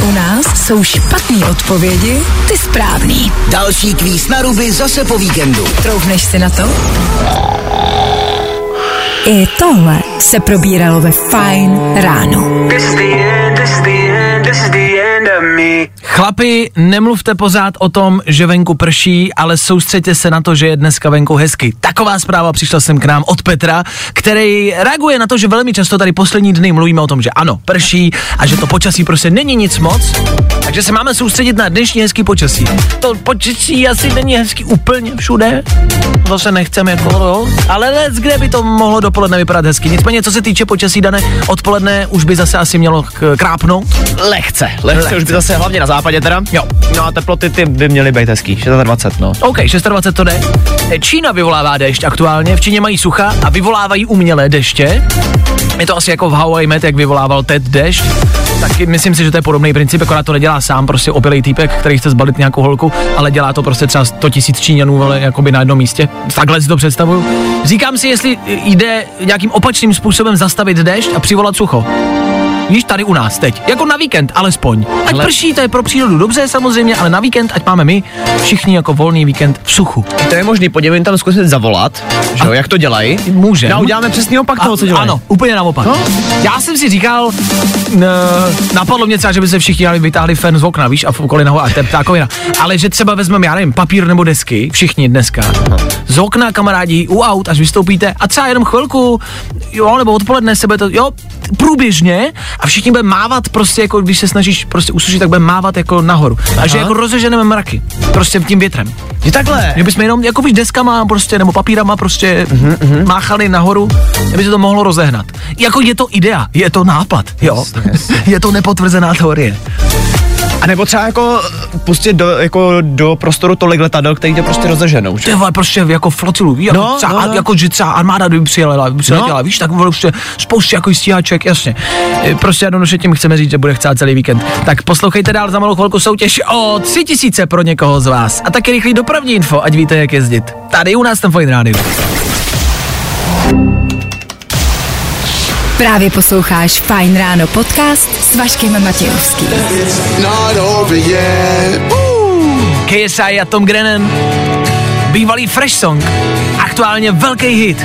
U nás jsou špatné odpovědi, ty správný. Další kvíz na ruby zase po víkendu. Troufneš si na to? I tohle se probíralo ve Fine ráno. Chlapi, nemluvte pořád o tom, že venku prší, ale soustřeďte se na to, že je dneska venku hezky. Taková zpráva přišla sem k nám od Petra, který reaguje na to, že velmi často tady poslední dny mluvíme o tom, že ano, prší a že to počasí prostě není nic moc, takže se máme soustředit na dnešní hezký počasí. To počasí asi není hezký úplně všude, zase nechceme jako, ale lec, kde by to mohlo dopoledne vypadat hezky. Nicméně, co se týče počasí dané, odpoledne už by zase asi mělo krápnout. Lehce, lehce, už by zase hlavně na západě teda. Jo. No a teploty ty by měly být hezký, 26, no. OK, 26 to jde. Čína vyvolává déšť aktuálně, v Číně mají sucha a vyvolávají umělé deště. Je to asi jako v Hawaii Met, jak vyvolával Ted déšť. Taky myslím si, že to je podobný princip, akorát to nedělá sám, prostě opilej týpek, který chce zbalit nějakou holku, ale dělá to prostě třeba 100 tisíc Číňanů, ale jakoby na jednom místě. Takhle si to představuju. Říkám si, jestli jde nějakým opačným způsobem zastavit déšť a přivolat sucho. Víš, tady u nás teď. Jako na víkend, alespoň. Ať Ale- prší, to je pro přírodu dobře samozřejmě, ale na víkend, ať máme my všichni jako volný víkend v suchu. To je možný, jim tam zkusit zavolat, že jo, jak to dělají. Může. No, uděláme přesný opak toho, co dělají. Ano, úplně naopak. No. Já jsem si říkal, n- napadlo mě třeba, že by se všichni dali vytáhli fen z okna, víš, a v okolí nahoru, a je ptákovina. Ale že třeba vezmeme, já nevím, papír nebo desky, všichni dneska, z okna kamarádi, u aut, až vystoupíte, a třeba jenom chvilku, jo, nebo odpoledne se bude to, jo, průběžně, a všichni bude mávat prostě, jako když se snažíš prostě usušit, tak bude mávat jako nahoru. A že jako rozeženeme mraky, prostě tím větrem. Je takhle. Že bychom jenom, jako víš, deskama prostě, nebo papírama prostě mm-hmm. máchali nahoru, aby se to mohlo rozehnat. Jako je to idea, je to nápad, jo. je to nepotvrzená teorie. A nebo třeba jako pustit do, jako do prostoru tolik letadel, který tě prostě rozeženou, že? Ty vole, prostě jako flotilu, jako, No, třeba, no, no. jako že třeba armáda by přijela, přiletěla, No. víš, tak vole, prostě spoustě jako stíhaček, jasně. E, Prostě jednoduše tím chceme říct, že bude chcát celý víkend. Tak poslouchejte dál za malou chvilku soutěž o tři tisíce pro někoho z vás. A taky rychlý dopravní info, ať víte, jak jezdit. Tady u nás ten Fine Radio. Právě posloucháš Fine Ráno podcast s Vaškem Matějovským. KSI a Tom Grennan. Bývalý Fresh Song. Aktuálně velký hit.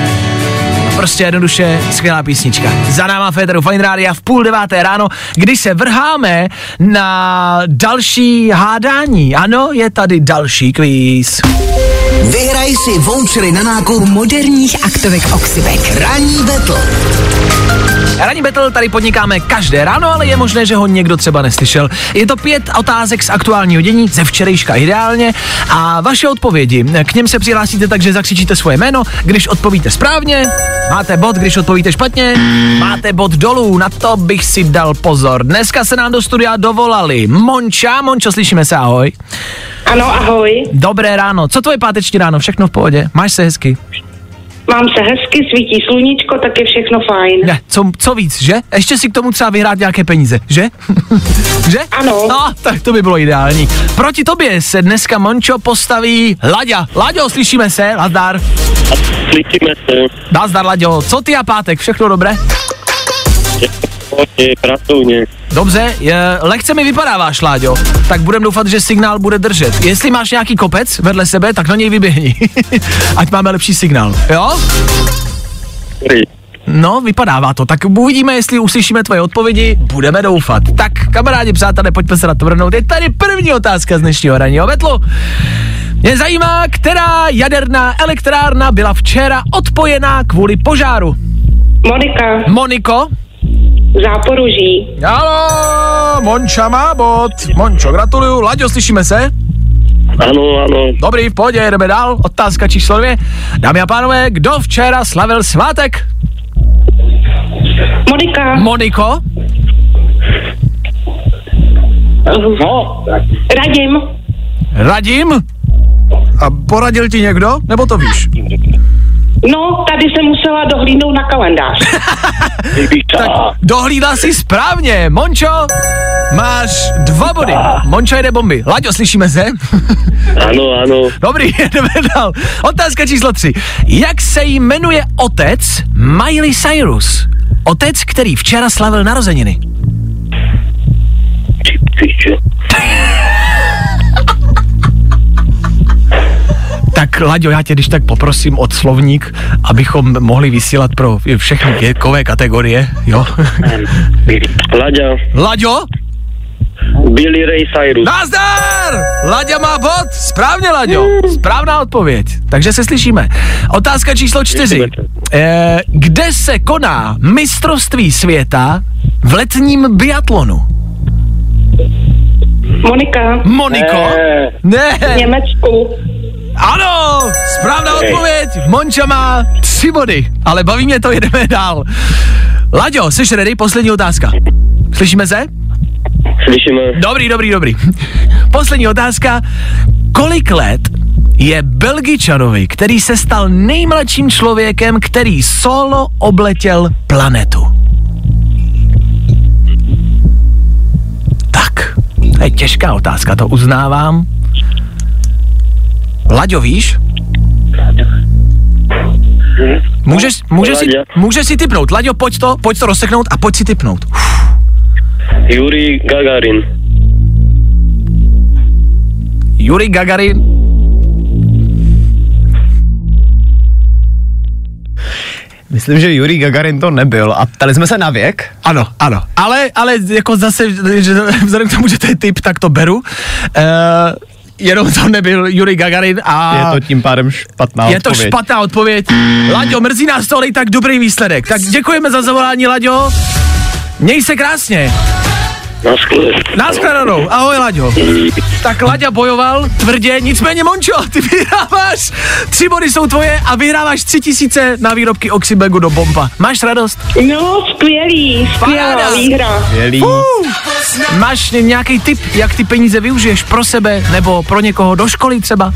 Prostě jednoduše skvělá písnička. Za náma Federu Fine Rádia v půl deváté ráno, kdy se vrháme na další hádání. Ano, je tady další kvíz. Vyhraj si vouchery na nákup Moderních aktovek Oxybek. Ranní battle. Ranní battle tady podnikáme každé ráno, ale je možné, že ho někdo třeba neslyšel. Je to pět otázek z aktuálního dění, ze včerejška ideálně, a vaše odpovědi. K něm se přihlásíte tak, že zakřičíte svoje jméno. Když odpovíte správně, máte bod, když odpovíte špatně, máte bod dolů. Na to bych si dal pozor. Dneska se nám do studia dovolali Monča. Mončo, slyšíme se, ahoj. Ano, ahoj. Dobré ráno. Co tvoje páteční ráno? Všechno v pohodě? Máš se hezky? Mám se hezky, svítí sluníčko, tak je všechno fajn. Ne, co, co víc, že? Ještě si k tomu třeba vyhrát nějaké peníze, že? že? Ano. No, tak to by bylo ideální. Proti tobě se dneska Mončo postaví Laďa. Laďo, slyšíme se? Nazdar. Slyšíme se. Nazdar, Laďo. Co ty a pátek? Všechno dobré? Je pracovně. Dobře, je, lehce mi vypadáváš, Láďo. Tak budem doufat, že signál bude držet. Jestli máš nějaký kopec vedle sebe, tak na něj vyběhni. Ať máme lepší signál, jo? No, vypadává to. Tak uvidíme, jestli uslyšíme tvoje odpovědi. Budeme doufat. Tak, kamarádi, přátelé, pojďme se na to vrhnout. Je tady první otázka z dnešního ranního betlu. Mě zajímá, která jaderná elektrárna byla včera odpojená kvůli požáru. Monika, Moniko? Záporoží. Halo, Monča má bod. Mončo, gratuluju. Laďo, slyšíme se? Ano, ano. Dobrý, v pohodě, jdeme dál. Otázka číslo dvě. Dámy a pánové, kdo včera slavil svátek? Monika, Moniko? no. Radim, Radim? A poradil ti někdo? Nebo to víš? No, tady jsem musela dohlídnout na kalendář. Tak dohlídla si správně. Mončo, máš dva body. Mončo jede bomby. Laďo, slyšíme se? Ano, ano. Dobrý, jdeme dál. Otázka číslo tři. Jak se jmenuje otec Miley Cyrus? Otec, který včera slavil narozeniny. Tak, Laďo, já tě když tak poprosím od slovník, abychom mohli vysílat pro všechny věkové kategorie, jo? Laďa. Laďo? Billy Ray Cyrus. Nazdar! Laďa má bod, správně, Laďo. Správná odpověď, takže se slyšíme. Otázka číslo čtyři. Eh, kde se koná mistrovství světa v letním biatlonu? Monika, Moniko? Ne. v Německu. Ano, správná odpověď. Monča má tři body, ale baví mě to, jedeme dál. Laďo, jsi ready? Poslední otázka. Slyšíme se? Slyšíme. Dobrý, dobrý, dobrý. Poslední otázka. Kolik let je Belgičanovi, který se stal nejmladším člověkem, který solo obletěl planetu? Tak, to je těžká otázka, to uznávám. Laďo, víš? Můžeš, můžeš, si, můžeš si typnout. Laďo, pojď to, pojď to rozseknout a pojď si typnout. Yuri Gagarin. Yuri Gagarin. Myslím, že Yuri Gagarin to nebyl a ptali jsme se na věk. Ano, ano. Ale, ale jako zase, že vzhledem k tomu, že to je typ, tak to beru. Uh, jenom to nebyl Yuri Gagarin a... Je to tím pádem špatná je to odpověď. špatná odpověď. Laďo, mrzí nás to, ale i tak dobrý výsledek. Tak děkujeme za zavolání, Laďo. Měj se krásně. Naschle. Naschledanou. Ahoj, Laďo. Tak Laďa bojoval tvrdě, nicméně Mončo, ty vyhráváš. Tři body jsou tvoje a vyhráváš tři tisíce na výrobky Oxybegu do bomba. Máš radost? No, skvělý, skvělá výhra. Skvělý. Máš nějaký tip, jak ty peníze využiješ pro sebe nebo pro někoho do školy třeba?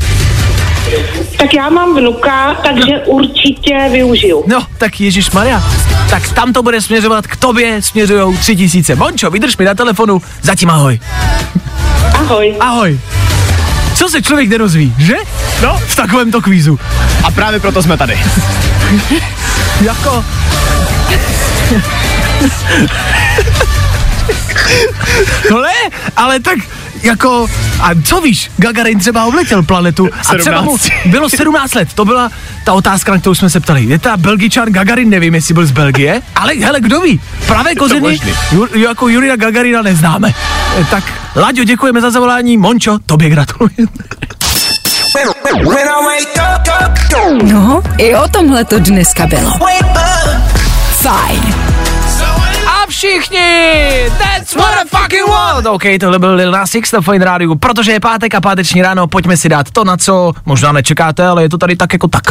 Tak já mám vnuka, takže určitě využiju. No, tak Ježíš Maria. Tak tam to bude směřovat, k tobě směřujou tři tisíce. Mončo, vydrž mi na telefonu, zatím ahoj. Ahoj. Ahoj. Co se člověk nerozví, že? No, v takovémto kvízu. A právě proto jsme tady. Jako... Ne, ale tak jako, a co víš, Gagarin třeba obletěl planetu a třeba mu 17. bylo 17 let, to byla ta otázka, na kterou jsme se ptali. Je ta Belgičan Gagarin, nevím, jestli byl z Belgie, ale hele, kdo ví, pravé kořeny možný. Ju, jako Jurina Gagarina neznáme. Tak, Láďo, děkujeme za zavolání, Mončo, tobě gratuluji. No, i o tomhle to dneska bylo. Fajn. Všichni, that's what I fucking want. OK, tohle byl Lil Nas X na Fine Radio, protože je pátek a páteční ráno, pojďme si dát to, na co možná nečekáte, ale je to tady tak jako tak.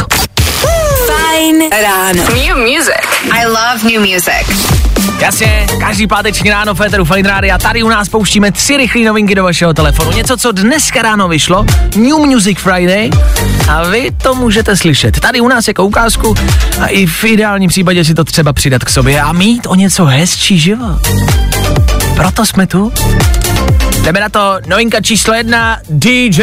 Fajn ráno. New music. I love new music. Jasně, každý páteční ráno Féteru Fine Radio a tady u nás pouštíme tři rychlé novinky do vašeho telefonu. Něco, co dneska ráno vyšlo, New Music Friday a vy to můžete slyšet. Tady u nás jako ukázku a i v ideálním případě si to třeba přidat k sobě a mít o něco hezčí život. Proto jsme tu. Jdeme na to, novinka číslo jedna, DJ...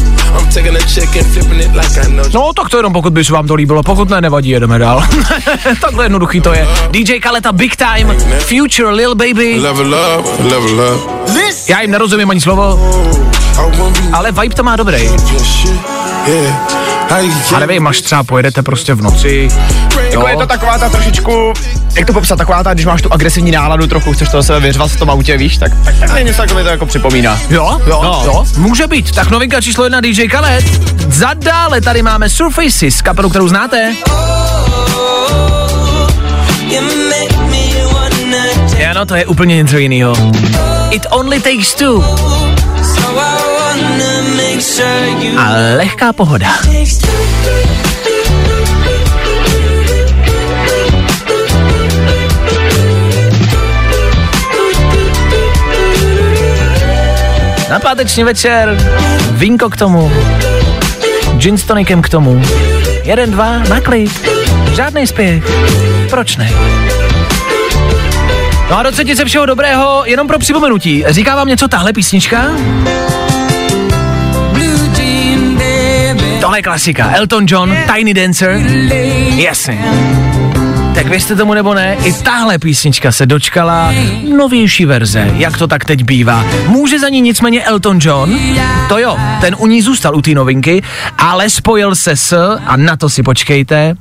Far from normal. I'm taking a check and flipping it like I know. No, tak to jenom pokud by se vám to líbilo, pokud ne, nevadí, jedeme dál. Takhle jednoduchý to je. DJ Kaleta Big Time, Future Lil Baby. Level up, level up. Já jim nerozumím ani slovo, ale vibe to má dobrý. A nevím, až třeba pojedete prostě v noci. Jako je to taková ta trošičku, jak to popsat, taková ta, když máš tu agresivní náladu, trochu chceš toho sebe vyřvat v tom autě, víš, tak, tak, tak mě něco takové to jako připomíná. Jo, jo, No. jo, může být. Tak novinka číslo jedna DJ Khaled. Za dále tady máme Surfaces, kapelu, kterou znáte. Ano, to je úplně něco jiného. It only takes two. A lehká pohoda. Na páteční večer, vínko k tomu, gin s tonikem k tomu, jeden, dva, na klid, žádný spěch, proč ne? No a do třetice všeho dobrého, jenom pro připomenutí, říká vám něco tahle písnička? Tohle je klasika, Elton John, Tiny Dancer, jasně. Tak věřte tomu nebo ne, i tahle písnička se dočkala novější verze, jak to tak teď bývá. Může za ní nicméně Elton John, to jo, ten u ní zůstal u té novinky, ale spojil se s, a na to si počkejte,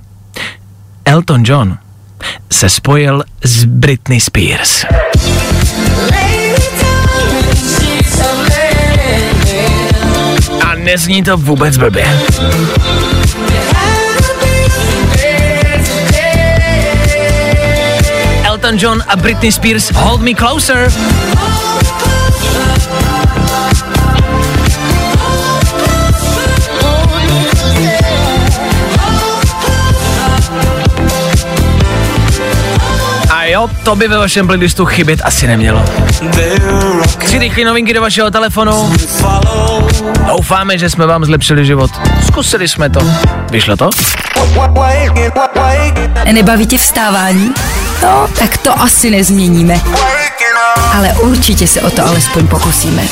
Elton John se spojil s Britney Spears. Nezní to vůbec blbě. Elton John a Britney Spears Hold Me Closer. Jo, to by ve vašem playlistu chybět asi nemělo. Tři rychlé novinky do vašeho telefonu. Doufáme, že jsme vám zlepšili život. Zkusili jsme to. Vyšlo to? Nebaví tě vstávání? No, tak to asi nezměníme. Ale určitě se o to alespoň pokusíme.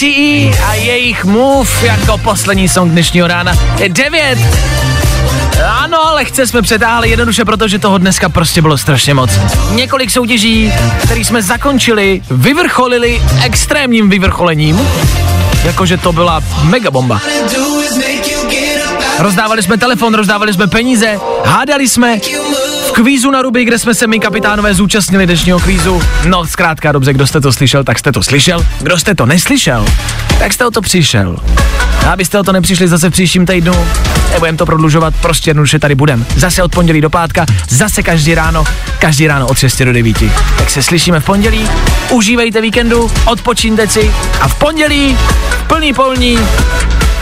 DNCE a jejich Move jako poslední song dnešního rána je 9. Ano, lehce jsme přetáhli jednoduše, protože toho dneska prostě bylo strašně moc. Několik soutěží, které jsme zakončili, vyvrcholili extrémním vyvrcholením. Jakože to byla mega bomba. Rozdávali jsme telefon, rozdávali jsme peníze, hádali jsme v kvízu na ruby, kde jsme se my kapitánové zúčastnili dnešního kvízu. No, zkrátka dobře, kdo jste to slyšel, tak jste to slyšel. Kdo jste to neslyšel, tak jste o to přišel. A abyste o to nepřišli zase v příštím týdnu, nebudem to prodlužovat, prostě jednoduše tady budem. Zase od pondělí do pátka, zase každý ráno, každý ráno od 6 do 9. Tak se slyšíme v pondělí, užívejte víkendu, odpočíňte si a v pondělí v plný polní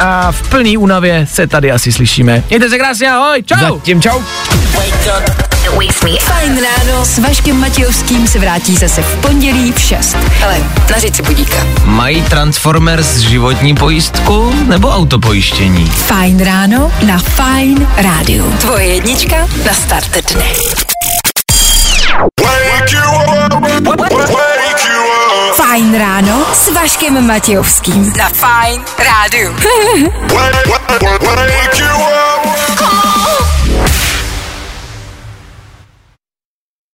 a v plný únavě se tady asi slyšíme. Mějte se krásně, ahoj, čau! Zatím čau. Fajn ráno s Vaškem Matějovským se vrátí zase v pondělí v 6. Hele, nařiď si budíka. Mají Transformers životní pojistku nebo autopojištění? Fajn ráno na Fajn rádiu. Tvoje jednička na start dne. Fajn ráno s Vaškem Matějovským. Na Fajn rádiu.